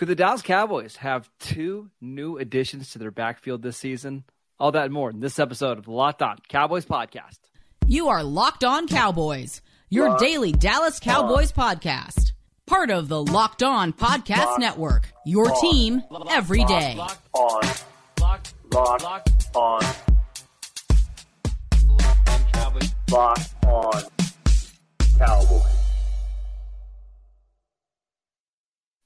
Could the Dallas Cowboys have two new additions to their backfield this season? All that and more in this episode of the Locked On Cowboys podcast. You are Locked On Cowboys, your Locked daily Dallas Cowboys on. podcast. Part of the Locked On Podcast Locked Network, your on. team every day. Locked on. Locked, Locked, Locked on. Locked on Cowboys.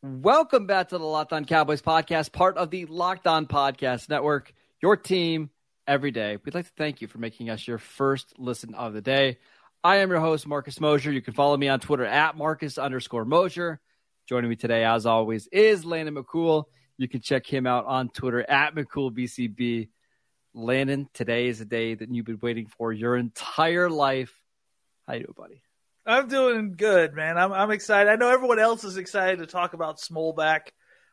Welcome back to the Locked On Cowboys podcast, part of the Locked On Podcast Network, your team every day. We'd like to thank you for making us your first listen of the day. I am your host, Marcus Mosher. You can follow me on Twitter at Marcus underscore Mosher. Joining me today, as always, is Landon McCool. You can check him out on Twitter at McCoolBCB. Landon, today is a day that you've been waiting for your entire life. How you doing, buddy? I'm doing good, man. I'm I'm excited. I know everyone else is excited to talk about Smolback,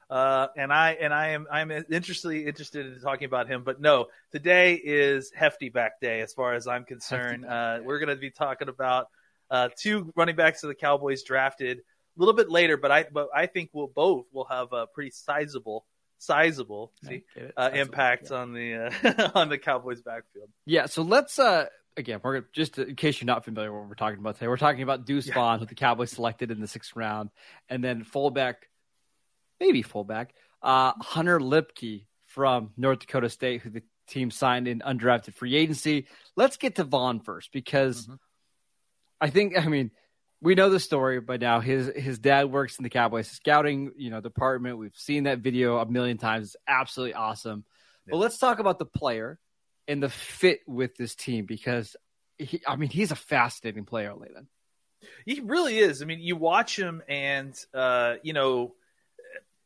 uh, and I and I am I'm interested interested in talking about him. But no, today is Hefty Back Day, as far as I'm concerned. Uh, we're going to be talking about uh, two running backs of the Cowboys drafted a little bit later, but I but I think we'll both will have a pretty sizable sizable see, uh, impact yeah. on the uh, on the Cowboys backfield. Yeah, so let's uh again, we're just in case you're not familiar with what we're talking about today. We're talking about Deuce yeah. Vaughn, who the Cowboys selected in the sixth round, and then fullback, maybe fullback, uh, Hunter Luepke from North Dakota State, who the team signed in undrafted free agency. Let's get to Vaughn first because mm-hmm. I think, I mean, we know the story by now. His his dad works in the Cowboys scouting, you know, department. We've seen that video a million times. It's absolutely awesome. Yeah. But let's talk about the player and the fit with this team because he, I mean, he's a fascinating player, Leland. He really is. I mean, you watch him, and uh, you know,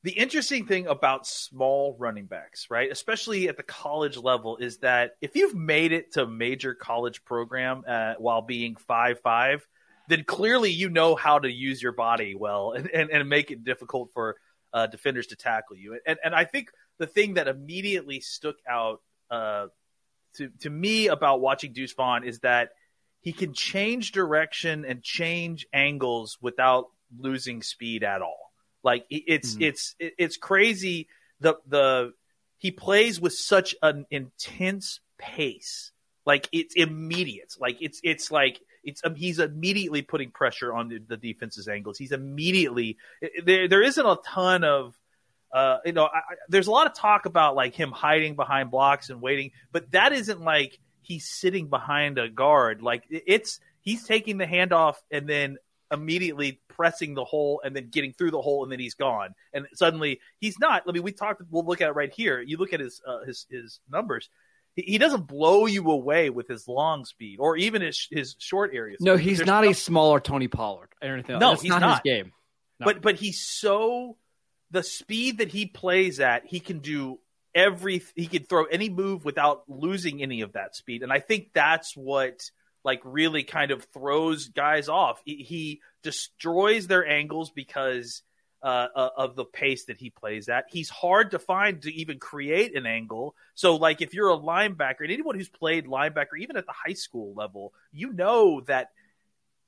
the interesting thing about small running backs, right, especially at the college level, is that if you've made it to a major college program uh, while being five five, then clearly you know how to use your body well and, and, and make it difficult for uh, defenders to tackle you. And and I think the thing that immediately stuck out uh, to to me about watching Deuce Vaughn is that he can change direction and change angles without losing speed at all. Like it's mm-hmm. it's it's crazy the the he plays with such an intense pace. Like it's immediate. Like it's it's like it's um, he's immediately putting pressure on the, the defense's angles. He's immediately there. There isn't a ton of uh, you know, I, I, there's a lot of talk about like him hiding behind blocks and waiting, but that isn't like he's sitting behind a guard. Like it's he's taking the handoff and then immediately pressing the hole and then getting through the hole and then he's gone. And suddenly he's not. I mean, we talked. We'll look at it right here. You look at his uh, his his numbers. He, he doesn't blow you away with his long speed or even his his short areas. No, he's There's not no, a smaller Tony Pollard or anything. No, That's he's not, not, his game. No. But but he's so the speed that he plays at, he can do every he can throw any move without losing any of that speed. And I think that's what like really kind of throws guys off. He, he destroys their angles because uh, uh, of the pace that he plays at. He's hard to find to even create an angle. So, like, if you're a linebacker, and anyone who's played linebacker, even at the high school level, you know that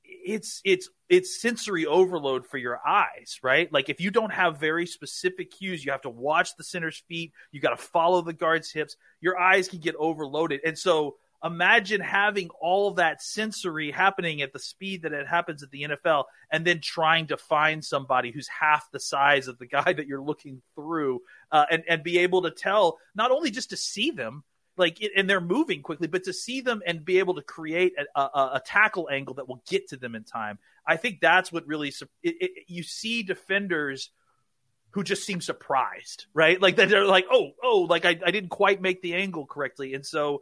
it's it's it's sensory overload for your eyes, right? Like if you don't have very specific cues, you have to watch the center's feet, you got to follow the guard's hips, your eyes can get overloaded. And so imagine having all that sensory happening at the speed that it happens at the NFL and then trying to find somebody who's half the size of the guy that you're looking through uh, and, and be able to tell not only just to see them like and they're moving quickly but to see them and be able to create a, a, a tackle angle that will get to them in time i think that's what really it, it, you see defenders who just seem surprised right like they're like oh oh like I, I didn't quite make the angle correctly and so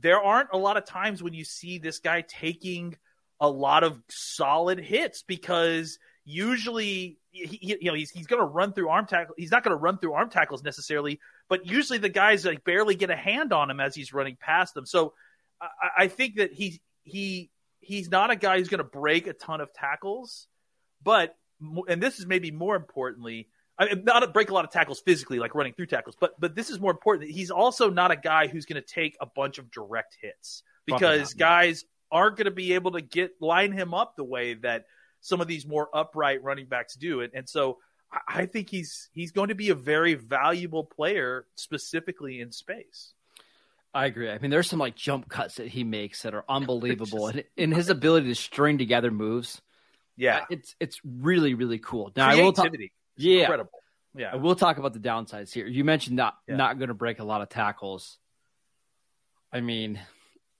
there aren't a lot of times when you see this guy taking a lot of solid hits because usually he, you know he's he's going to run through arm tackle. He's not going to run through arm tackles necessarily, but usually the guys like barely get a hand on him as he's running past them. So I, I think that he he he's not a guy who's going to break a ton of tackles, but and this is maybe more importantly. I mean, not break a lot of tackles physically, like running through tackles, but but this is more important. He's also not a guy who's going to take a bunch of direct hits because guys aren't going to be able to get line him up the way that some of these more upright running backs do. And, and so I think he's he's going to be a very valuable player specifically in space. I agree. I mean, there's some like jump cuts that he makes that are unbelievable, just, and in his ability to string together moves. Yeah, uh, it's it's really really cool. Now I will talk. Yeah, incredible. Yeah, I will talk about the downsides here. You mentioned not yeah. not going to break a lot of tackles. I mean,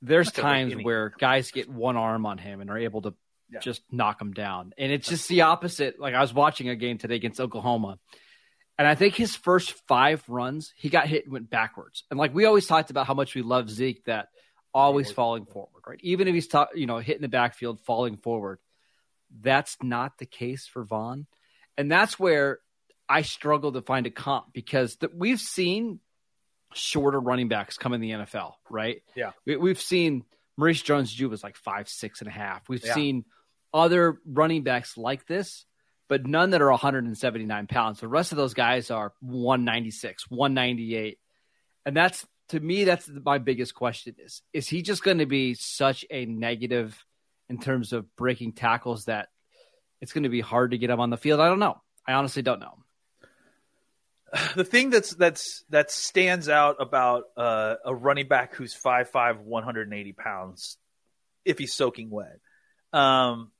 there's times where guys get one arm on him and are able to yeah. just knock him down. And it's just the opposite. Like I was watching a game today against Oklahoma, and I think his first five runs, he got hit and went backwards. And like we always talked about how much we love Zeke, that always falling forward, right? Even if he's ta- you know hitting the backfield, falling forward. That's not the case for Vaughn, and that's where I struggle to find a comp because the, we've seen shorter running backs come in the NFL, right? Yeah, we, have seen Maurice Jones-Drew was like five, six and a half. We've yeah. seen other running backs like this, but none that are 179 pounds. The rest of those guys are 196, 198. And that's to me, that's my biggest question is is he just going to be such a negative in terms of breaking tackles that it's going to be hard to get him on the field? I don't know. I honestly don't know. The thing that's that's that stands out about uh, a running back who's 5'5", 180 pounds, if he's soaking wet, um,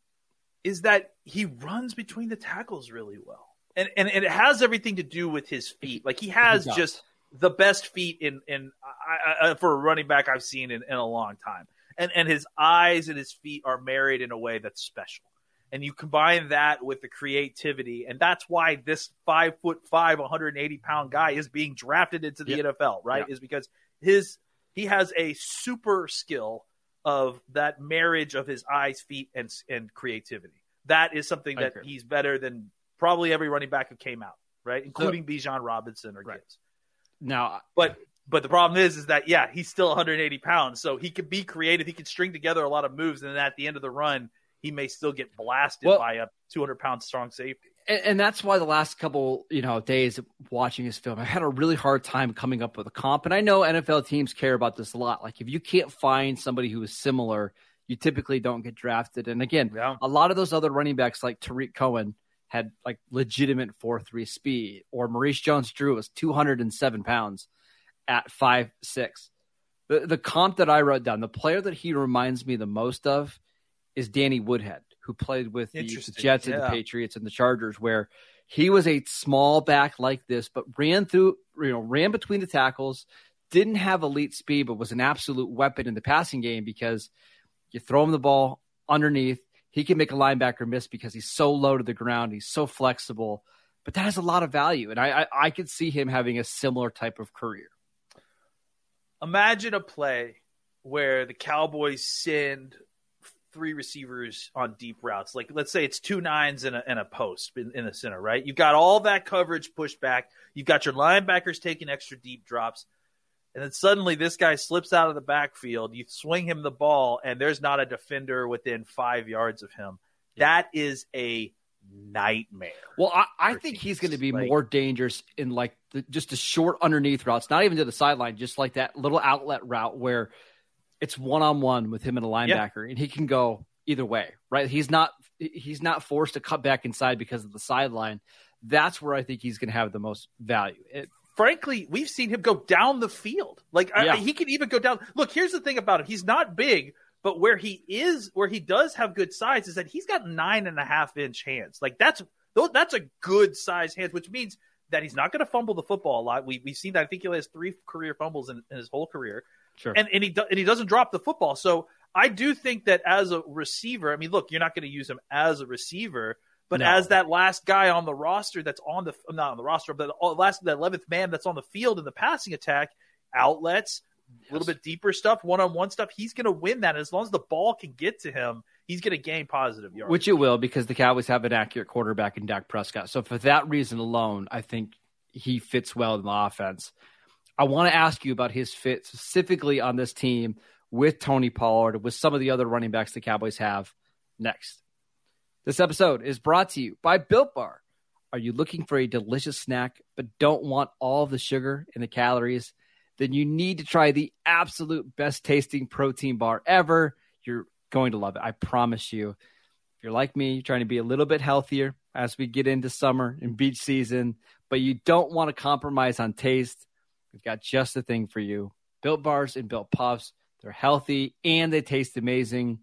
is that he runs between the tackles really well. And, and, and it has everything to do with his feet. Like he has he just the best feet in in I, I, for a running back I've seen in, in a long time. And and his eyes and his feet are married in a way that's special. And you combine that with the creativity, and that's why this five foot five, 180 pound guy is being drafted into the. NFL, right? Is because his he has a super skill of that marriage of his eyes, feet, and and creativity. That is something that he's better than probably every running back who came out, right, including so, Bijan Robinson or right. Gibbs. Now, but but the problem is, is that yeah, he's still 180 pounds, so he could be creative. He could string together a lot of moves, and then at the end of the run, he may still get blasted well, by a 200 pound strong safety and, and, that's why the last couple you know days watching his film, I had a really hard time coming up with a comp. And I know NFL teams care about this a lot. Like if you can't find somebody who is similar, you typically don't get drafted. And again, yeah. a lot of those other running backs like Tarik Cohen had like legitimate four three speed, or Maurice Jones-Drew was two hundred and seven pounds at five six. The the comp that I wrote down, the player that he reminds me the most of is Danny Woodhead who played with the, the Jets yeah. and the Patriots and the Chargers, where he was a small back like this, but ran through, you know, ran between the tackles, didn't have elite speed, but was an absolute weapon in the passing game because you throw him the ball underneath, he can make a linebacker miss because he's so low to the ground, he's so flexible. But that has a lot of value, and I, I, I could see him having a similar type of career. Imagine a play where the Cowboys send three receivers on deep routes. Like let's say it's two nines and a, and a post in, in the center, right? You've got all that coverage pushed back. You've got your linebackers taking extra deep drops. And then suddenly this guy slips out of the backfield. You swing him the ball, and there's not a defender within five yards of him. That is a nightmare. Well, I, I think he's going to be like, more dangerous in like the, just the short underneath routes, not even to the sideline, just like that little outlet route where – it's one on one with him and a linebacker, yeah. and he can go either way, right? He's not he's not forced to cut back inside because of the sideline. That's where I think he's going to have the most value. It, Frankly, we've seen him go down the field. Like yeah. I, he can even go down. Look, here's the thing about him: he's not big, but where he is, where he does have good size, is that he's got nine and a half inch hands. Like that's that's a good size hands, which means that he's not going to fumble the football a lot. We, we've seen that. I think he has three career fumbles in, in his whole career. Sure. And and he and he doesn't drop the football. So I do think that as a receiver, I mean, look, you're not going to use him as a receiver, but no. as that last guy on the roster that's on the not on the roster, but the last that eleventh man that's on the field in the passing attack, outlets, a little bit deeper stuff, one on one stuff, he's going to win that. As long as the ball can get to him, he's going to gain positive yards. Which it will because the Cowboys have an accurate quarterback in Dak Prescott. So for that reason alone, I think he fits well in the offense. I want to ask you about his fit specifically on this team with Tony Pollard, with some of the other running backs the Cowboys have next. This episode is brought to you by Built Bar. Are you looking for a delicious snack but don't want all the sugar and the calories? Then you need to try the absolute best tasting protein bar ever. You're going to love it. I promise you. If you're like me, you're trying to be a little bit healthier as we get into summer and beach season, but you don't want to compromise on taste, we've got just the thing for you. Built bars and built puffs. They're healthy and they taste amazing.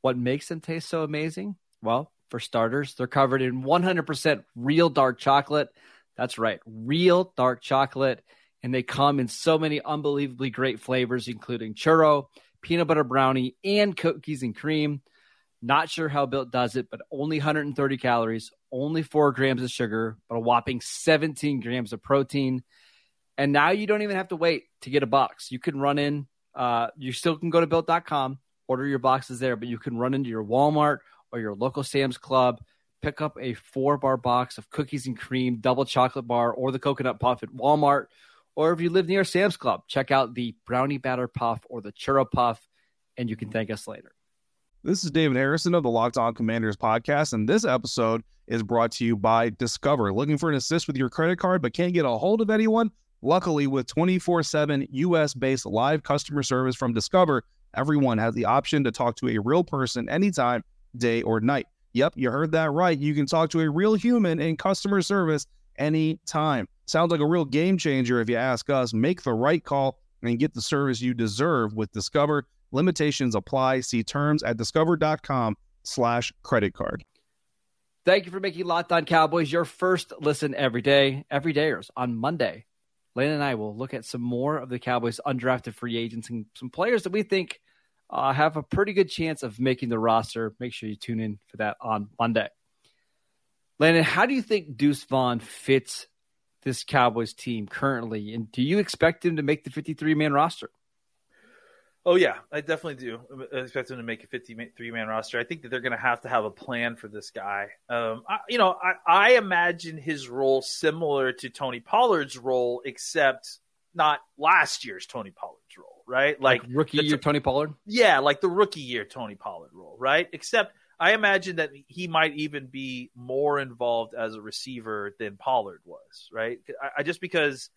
What makes them taste so amazing? Well, for starters, they're covered in 100% real dark chocolate. That's right, real dark chocolate. And they come in so many unbelievably great flavors, including churro, peanut butter brownie, and cookies and cream. Not sure how Built does it, but only 130 calories, only four grams of sugar, but a whopping 17 grams of protein. And now you don't even have to wait to get a box. You can run in, uh, you still can go to built.com, order your boxes there, but you can run into your Walmart or your local Sam's Club, pick up a four bar box of cookies and cream, double chocolate bar, or the coconut puff at Walmart. Or if you live near Sam's Club, check out the brownie batter puff or the churro puff, and you can thank us later. This is David Harrison of the Locked On Commanders podcast, and this episode is brought to you by Discover. Looking for an assist with your credit card but can't get a hold of anyone? Luckily, with 24 7 US based live customer service from Discover, everyone has the option to talk to a real person anytime, day or night. Yep, you heard that right. You can talk to a real human in customer service anytime. Sounds like a real game changer if you ask us. Make the right call and get the service you deserve with Discover. Limitations apply. See terms at discover.com slash credit card. Thank you for making Locked On Cowboys your first listen every day. Every dayers on Monday. Lane and I will look at some more of the Cowboys' undrafted free agents and some players that we think uh, have a pretty good chance of making the roster. Make sure you tune in for that on Monday. Landon, how do you think Deuce Vaughn fits this Cowboys team currently? And do you expect him to make the 53 man roster? Oh yeah, I definitely do I expect him to make a 53 man roster. I think that they're going to have to have a plan for this guy. Um, I, you know, I, I imagine his role similar to Tony Pollard's role, except not last year's Tony Pollard's role, right? Like, like rookie year Tony Pollard. Yeah, like the rookie year Tony Pollard role, right? Except I imagine that he might even be more involved as a receiver than Pollard was, right? I, I just because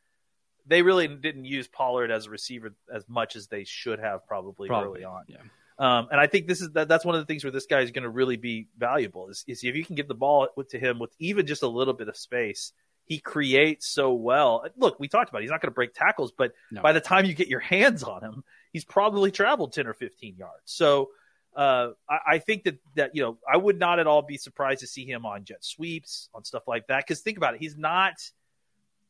they really didn't use Pollard as a receiver as much as they should have probably, probably early on. Yeah. Um, and I think this is that, that's one of the things where this guy is going to really be valuable is, is if you can give the ball to him with even just a little bit of space, he creates so well. Look, we talked about it. he's not going to break tackles, but no. by the time you get your hands on him, he's probably traveled ten or fifteen yards. So uh, I, I, think that that you know I would not at all be surprised to see him on jet sweeps on stuff like that. Because think about it, he's not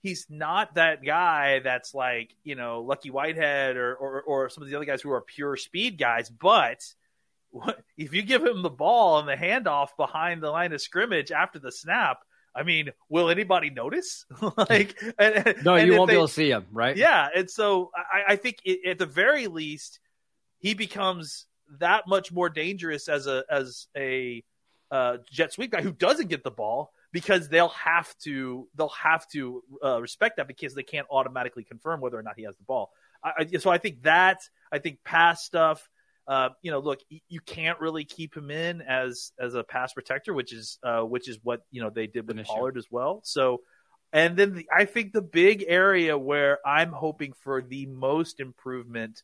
he's not that guy that's like you know Lucky Whitehead or, or or some of the other guys who are pure speed guys. But if you give him the ball and the handoff behind the line of scrimmage after the snap, I mean, will anybody notice? like, and, no, and you won't they, be able to see him, right? Yeah, and so I, I think it, at the very least, he becomes that much more dangerous as a as a uh, jet sweep guy who doesn't get the ball because they'll have to they'll have to uh, respect that because they can't automatically confirm whether or not he has the ball. I, so I think that I think pass stuff. Uh, you know, look, you can't really keep him in as as a pass protector, which is uh, which is what you know they did with Pollard as well. So, and then the, I think the big area where I'm hoping for the most improvement,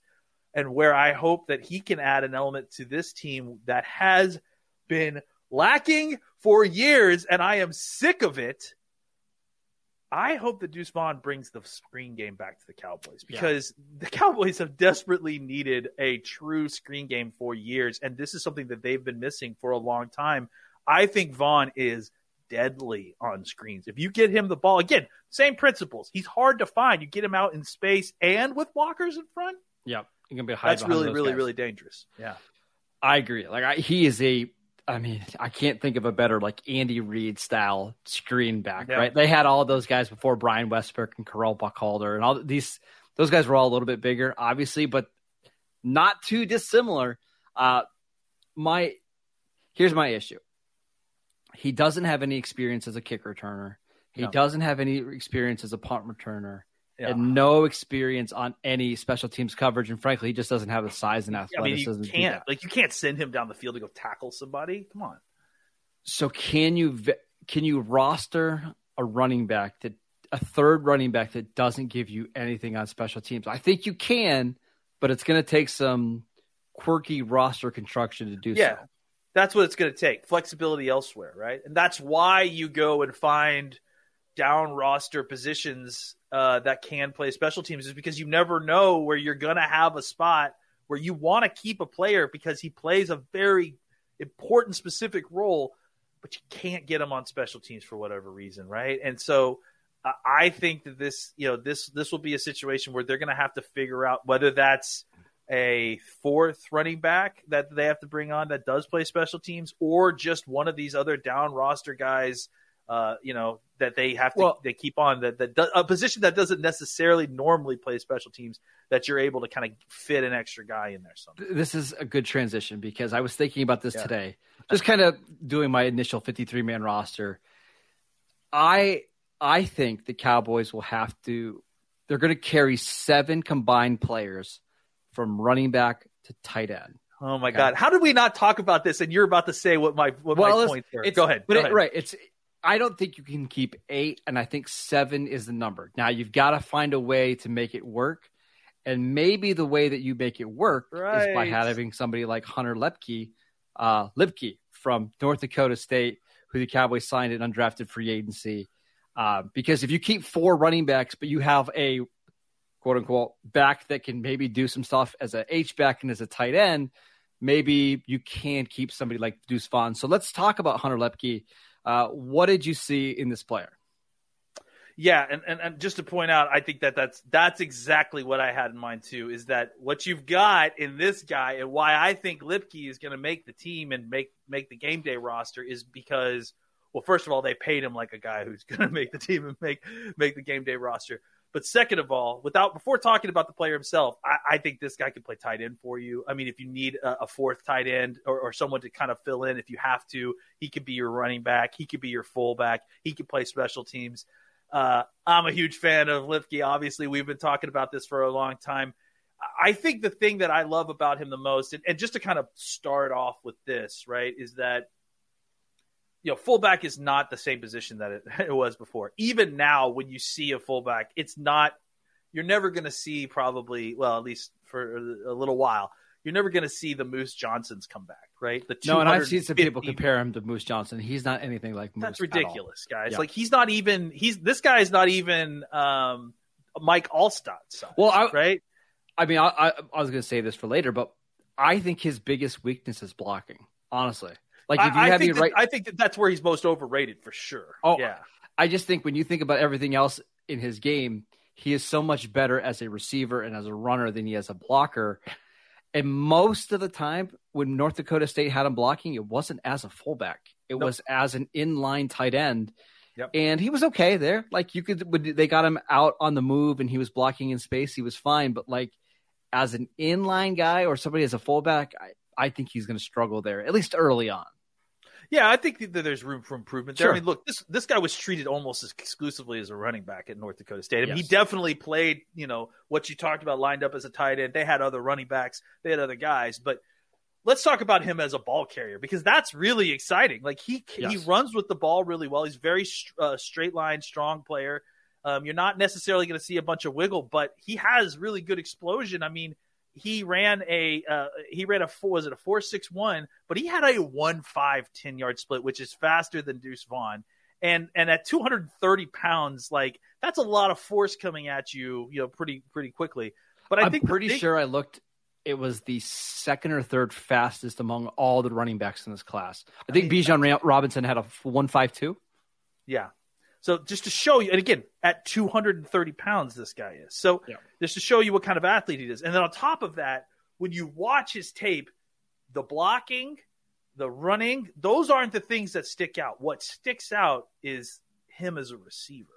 and where I hope that he can add an element to this team that has been lacking for years, and I am sick of it. I hope that Deuce Vaughn brings the screen game back to the Cowboys because yeah. the Cowboys have desperately needed a true screen game for years, and this is something that they've been missing for a long time. I think Vaughn is deadly on screens. If you get him the ball, again, same principles. He's hard to find. You get him out in space and with walkers in front. Yep, he can be high. That's really, really, guys. really dangerous. Yeah, I agree. Like I, he is a I mean, I can't think of a better like Andy Reid style screen back, yeah. right? They had all those guys before Brian Westbrook and Correll Buckhalter and all these. Those guys were all a little bit bigger, obviously, but not too dissimilar. Uh, my Here's my issue. He doesn't have any experience as a kick returner. He No. doesn't have any experience as a punt returner. Yeah. And no experience on any special teams coverage, and frankly, he just doesn't have the size and I mean, athleticism. you can't like you can't send him down the field to go tackle somebody. Come on. So can you can you roster a running back that a third running back that doesn't give you anything on special teams? I think you can, but it's going to take some quirky roster construction to do so. Yeah. so. That's what it's going to take. Flexibility elsewhere, right? And that's why you go and find down roster positions uh, that can play special teams is because you never know where you're going to have a spot where you want to keep a player because he plays a very important specific role, but you can't get him on special teams for whatever reason, right? And so uh, I think that this, you know, this this will be a situation where they're going to have to figure out whether that's a fourth running back that they have to bring on that does play special teams, or just one of these other down roster guys, uh, you know, that they have to Well- they keep on that that a position that doesn't necessarily normally play special teams that you're able to kind of fit an extra guy in there. Something. This is a good transition because I was thinking about this Yeah. today, just kind of doing my initial 53 man roster. I I think the Cowboys will have to they're going to carry seven combined players from running back to tight end. Oh my Okay. god, how did we not talk about this? And you're about to say what my what Well, my points were. Go ahead. But go it- ahead. right, it's I don't think you can keep eight, and I think seven is the number. Now you've got to find a way to make it work, and maybe the way that you make it work is by having somebody like Hunter Luepke, uh, Luepke from North Dakota State, who the Cowboys signed in undrafted free agency. Uh, because if you keep four running backs, but you have a quote unquote back that can maybe do some stuff as a H back and as a tight end, maybe you can keep somebody like Deuce Vaughn. So let's talk about Hunter Luepke. Uh, what did you see in this player? Yeah, and, and, and just to point out, I think that that's that's exactly what I had in mind too. Is that what you've got in this guy, and why I think Luepke is going to make the team and make make the game day roster is because, well, first of all, they paid him like a guy who's going to make the team and make make the game day roster. But second of all, without before talking about the player himself, I, I think this guy can play tight end for you. I mean, if you need a, a fourth tight end or, or someone to kind of fill in if you have to, he could be your running back. He could be your fullback. He could play special teams. Uh, I'm a huge fan of Luepke. Obviously, we've been talking about this for a long time. I think the thing that I love about him the most, and, and just to kind of start off with this, right, is that you know fullback is not the same position that it, it was before. Even now, when you see a fullback, it's not. You're never going to see probably, well, at least for a little while, you're never going to see the Moose Johnstons come back, right? The No, and I've seen some people compare him to Moose Johnston. He's not anything like Moose. that's ridiculous, guys. Yeah. Like he's not even he's this guy is not even um Mike Alstott size, Well, I, right? I mean, I, I, I was going to say this for later, but I think his biggest weakness is blocking. Honestly, like if you I, I have think the that, right, I think that that's where he's most overrated for sure. Oh, yeah, I just think when you think about everything else in his game, he is so much better as a receiver and as a runner than he is a blocker. And most of the time, when North Dakota State had him blocking, it wasn't as a fullback; it Nope. was as an inline tight end. Yep. And he was okay there. Like you could, when they got him out on the move and he was blocking in space, he was fine. But like as an inline guy or somebody as a fullback, I, I think he's going to struggle there at least early on. Yeah. I think that there's room for improvement there. Sure. I mean, look, this this guy was treated almost as exclusively as a running back at North Dakota State. I mean, Yes. he definitely played. You know what you talked about, lined up as a tight end. They had other running backs. They had other guys, but. Let's talk about him as a ball carrier because that's really exciting. Like he he runs with the ball really well. He's very uh, straight line, strong player. Um, you're not necessarily going to see a bunch of wiggle, but he has really good explosion. I mean, he ran a uh, he ran a four was it a four six one, but he had a one five ten yard split, which is faster than Deuce Vaughn. And and at 230 pounds, like that's a lot of force coming at you, you know, pretty pretty quickly. But I I'm think pretty big- sure I looked. It was the second or third fastest among all the running backs in this class. I think mean, Bijan Robinson had a one five two. Yeah. So just to show you, and again, at 230 pounds, this guy is. So Yeah. just to show you what kind of athlete he is. And then on top of that, when you watch his tape, the blocking, the running, those aren't the things that stick out. What sticks out is him as a receiver.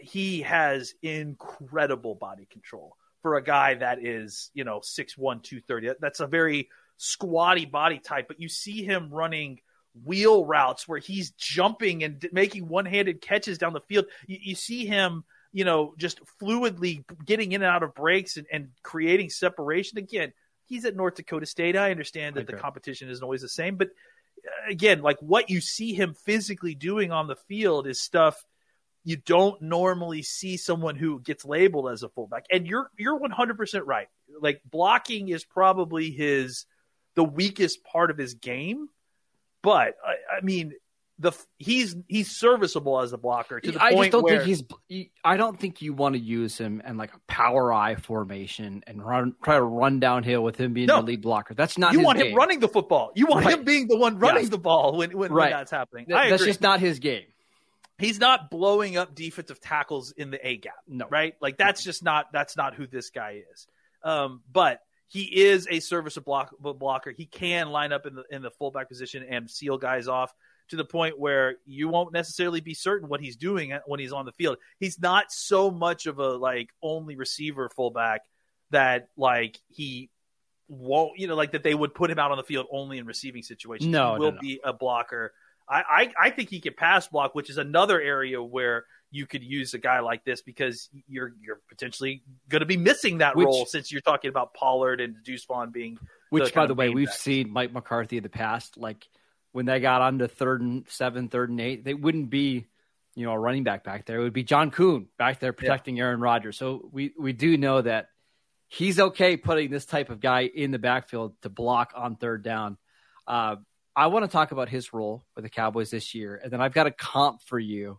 He has incredible body control for a guy that is, you know, 6'1, 230. That's a very squatty body type, but you see him running wheel routes where he's jumping and making one-handed catches down the field. You, you see him, you know, just fluidly getting in and out of breaks and, and creating separation. Again, he's at North Dakota State. I understand that Okay. the competition isn't always the same, but uh, again, like what you see him physically doing on the field is stuff you don't normally see someone who gets labeled as a fullback. And you're you're 100% right. Like blocking is probably his the weakest part of his game, but I, I mean the he's he's serviceable as a blocker to the I point just don't where think he's. I don't think you want to use him in like a power eye formation and run try to run downhill with him being No. the lead blocker. That's not. you want game. him running the football. You want Right. him being the one running Yes. the ball when when, when that's happening. Th- That's just not his game. he's not blowing up defensive tackles in the A gap. No. right? Like that's just not that's not who this guy is. Um, but he is a service block, blocker. He can line up in the in the fullback position and seal guys off to the point where you won't necessarily be certain what he's doing when he's on the field. He's not so much of a like only receiver fullback that like he won't you know like that they would put him out on the field only in receiving situations. No, he no, will no. be a blocker. I, I I think he can pass block, which is another area where you could use a guy like this because you're you're potentially going to be missing that Which- role since you're talking about Pollard and Deuce Vaughn being Which, the by the way, we've backs. seen Mike McCarthy in the past. Like when they got on to third and seven, third and eight, they wouldn't be, you know, a running back back there. It would be John Kuhn back there protecting Aaron Rodgers. So we we do know that he's okay putting this type of guy in the backfield to block on third down. Uh, I want to talk about his role with the Cowboys this year, and then I've got a comp for you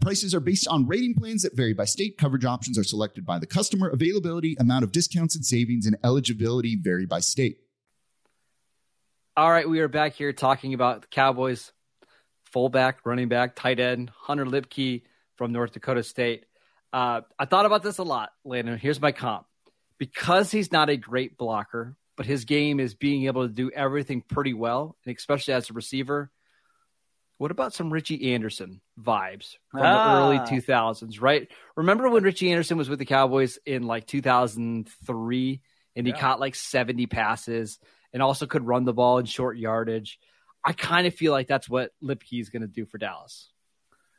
Prices are based on rating plans that vary by state. Coverage options are selected by the customer. Availability, amount of discounts and savings, and eligibility vary by state. All right, we are back here talking about the Cowboys fullback, running back, tight end, Hunter Luepke from North Dakota State. Uh, I thought about this a lot, Landon. Here's my comp. Because he's not a great blocker, but his game is being able to do everything pretty well, and especially as a receiver. What about some Richie Anderson vibes from Ah. the early 2000s, right? Remember when Richie Anderson was with the Cowboys in like 2003 and he Yeah. caught like 70 passes and also could run the ball in short yardage? I kind of feel like that's what Luepke is going to do for Dallas.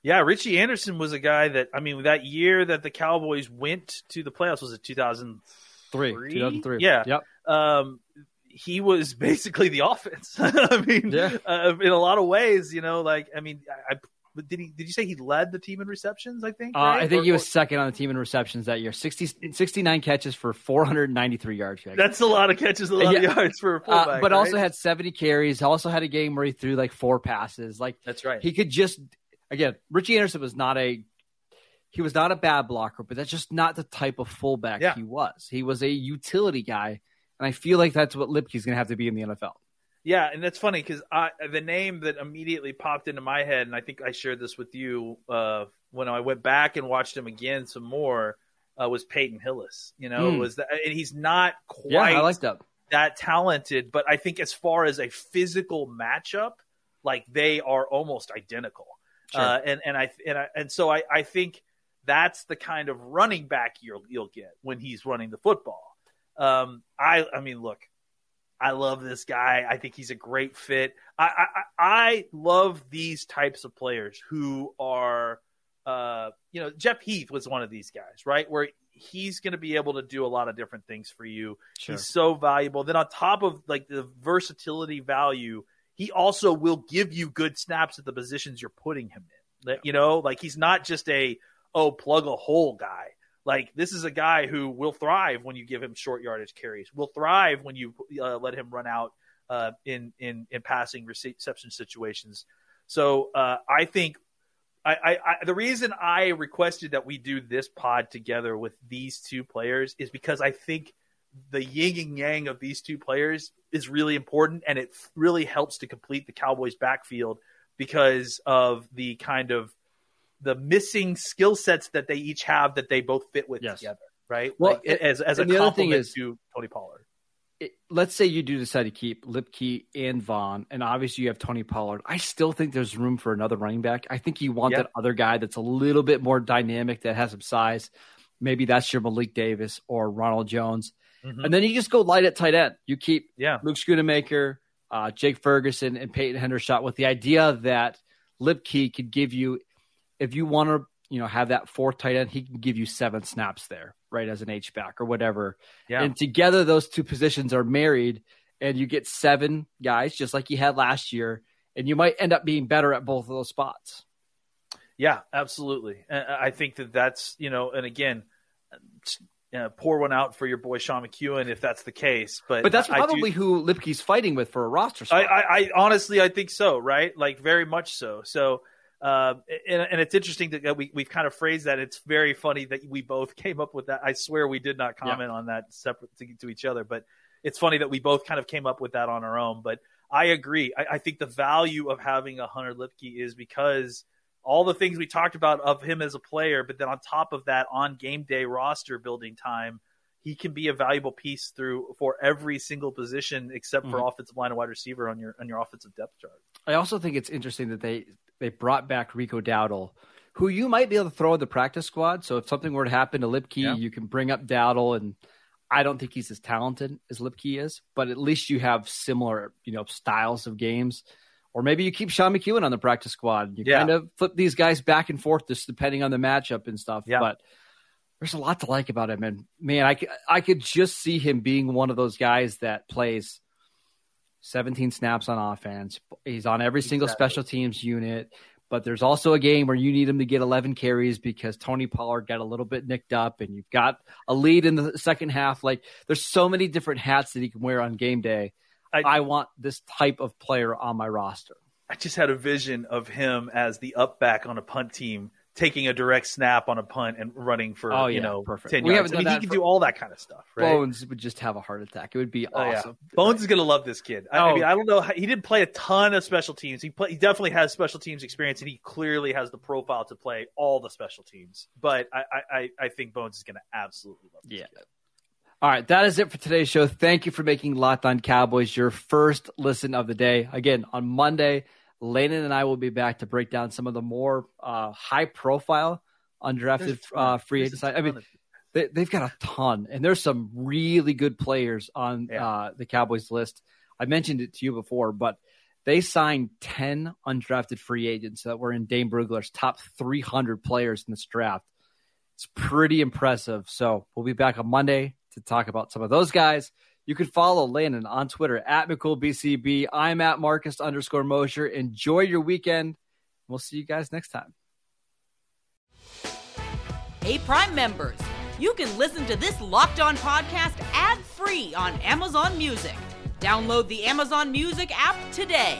Yeah, Richie Anderson was a guy that I mean that year that the Cowboys went to the playoffs was it 2003? 2003. Yeah. Yep. Um he was basically the offense. I mean, Yeah. uh, in a lot of ways, you know, like I mean, I, I did he did you say he led the team in receptions? I think. Uh. I think Or- he was or- second on the team in receptions that year 60, 69 catches for 493 yards. Greg. That's a lot of catches, a lot Yeah. of yards for a Uh, fullback. but also had 70 carries. Also had a game where he threw like four passes. Like that's right. he could just again richie anderson was not a he was not a bad blocker but that's just not the type of fullback Yeah. he was he was a utility guy and i feel like that's what luepke's going to have to be in the nfl Yeah, and that's funny because the name that immediately popped into my head, and I think I shared this with you uh, when I went back and watched him again some more, uh, was Peyton Hillis. You know, Hmm. was that, and he's not quite yeah i like that that talented, but I think as far as a physical matchup, like they are almost identical. Sure. Uh, and and I and I, and so I, I think that's the kind of running back you'll you'll get when he's running the football. Um, I I mean, look, I love this guy. I think he's a great fit. I I, I love these types of players who are, uh, you know, Jeff Heath was one of these guys, right? Where he's going to be able to do a lot of different things for you. Sure. He's so valuable. Then on top of like the versatility value, he also will give you good snaps at the positions you're putting him in. That- You know, like he's not just a oh plug a hole guy. Like this is a guy who will thrive when you give him short yardage carries. Will thrive when you uh, let him run out uh, in in in passing reception situations. So uh, I think I, I, I, the reason I requested that we do this pod together with these two players is because I think the yin and yang of these two players is really important, and it really helps to complete the Cowboys' backfield because of the kind of the missing skill sets that they each have that they both fit with yes. together, right? Well, like, it, as as a compliment is, to Tony Pollard. It, let's say you do decide to keep Luepke and Vaughn, and obviously you have Tony Pollard. I still think there's room for another running back. I think you want yep. that other guy that's a little bit more dynamic, that has some size. Maybe that's your Malik Davis or Ronald Jones. Mm-hmm. And then you just go light at tight end. You keep yeah. Luke Schoonmaker, uh, Jake Ferguson, and Peyton Hendershot with the idea that Luepke could give you, if you want to, you know, have that fourth tight end, he can give you seven snaps there, right, as an H back or whatever. Yeah. And together, those two positions are married, and you get seven guys, just like you had last year, and you might end up being better at both of those spots. Yeah, absolutely. I think that that's you know, and again, uh, pour one out for your boy Sean McKeon if that's the case. But but that's probably do, who Luepke's fighting with for a roster spot. I, I, I, honestly I think so, right? Like very much so. So. Uh, and, and, it's interesting that we, we've kind of phrased that. It's very funny that we both came up with that. I swear we did not comment yeah. on that separate to, to, each other, but it's funny that we both kind of came up with that on our own. But I agree. I, I think the value of having a Hunter Luepke is because all the things we talked about of him as a player, but then on top of that, on game day roster building time, he can be a valuable piece through for every single position except for mm-hmm. offensive line and wide receiver on your on your offensive depth chart. I also think it's interesting that they they brought back Rico Dowdle, who you might be able to throw in the practice squad. So if something were to happen to Luepke, yeah. you can bring up Dowdle and I don't think he's as talented as Luepke is, but at least you have similar, you know, styles of games. Or maybe you keep Sean McKeon on the practice squad. You yeah. kind of flip these guys back and forth just depending on the matchup and stuff. Yeah. But there's a lot to like about him. And man, I, I could just see him being one of those guys that plays 17 snaps on offense. He's on every single exactly. special teams unit. But there's also a game where you need him to get 11 carries because Tony Pollard got a little bit nicked up and you've got a lead in the second half. Like there's so many different hats that he can wear on game day I, I want this type of player on my roster. I just had a vision of him as the up back on a punt team, taking a direct snap on a punt and running for oh, yeah, you know perfect. ten we yards. I mean, he can do all that kind of stuff. Right? Bones would just have a heart attack. It would be oh, awesome. Yeah. Bones is gonna love this kid. I, oh. I, mean, I don't know. He didn't play a ton of special teams. He play, he definitely has special teams experience, and he clearly has the profile to play all the special teams. But I I, I think Bones is gonna absolutely love this yeah. kid. All right, that is it for today's show. Thank you for making Locked On Cowboys your first listen of the day. Again, on Monday, Landon and I will be back to break down some of the more uh, high profile undrafted uh, free agents. I mean, they, have got a ton, and there's some really good players on yeah. uh, the Cowboys list. I mentioned it to you before, but they signed 10 undrafted free agents that were in Dane Brugler's top 300 players in this draft. It's pretty impressive. So we'll be back on Monday to talk about some of those guys. You can follow Landon on Twitter at McCoolBCB. I'm at Marcus underscore Mosher. Enjoy your weekend. We'll see you guys next time. Hey, Prime members, you can listen to this locked on podcast ad free on Amazon Music. Download the Amazon Music app today.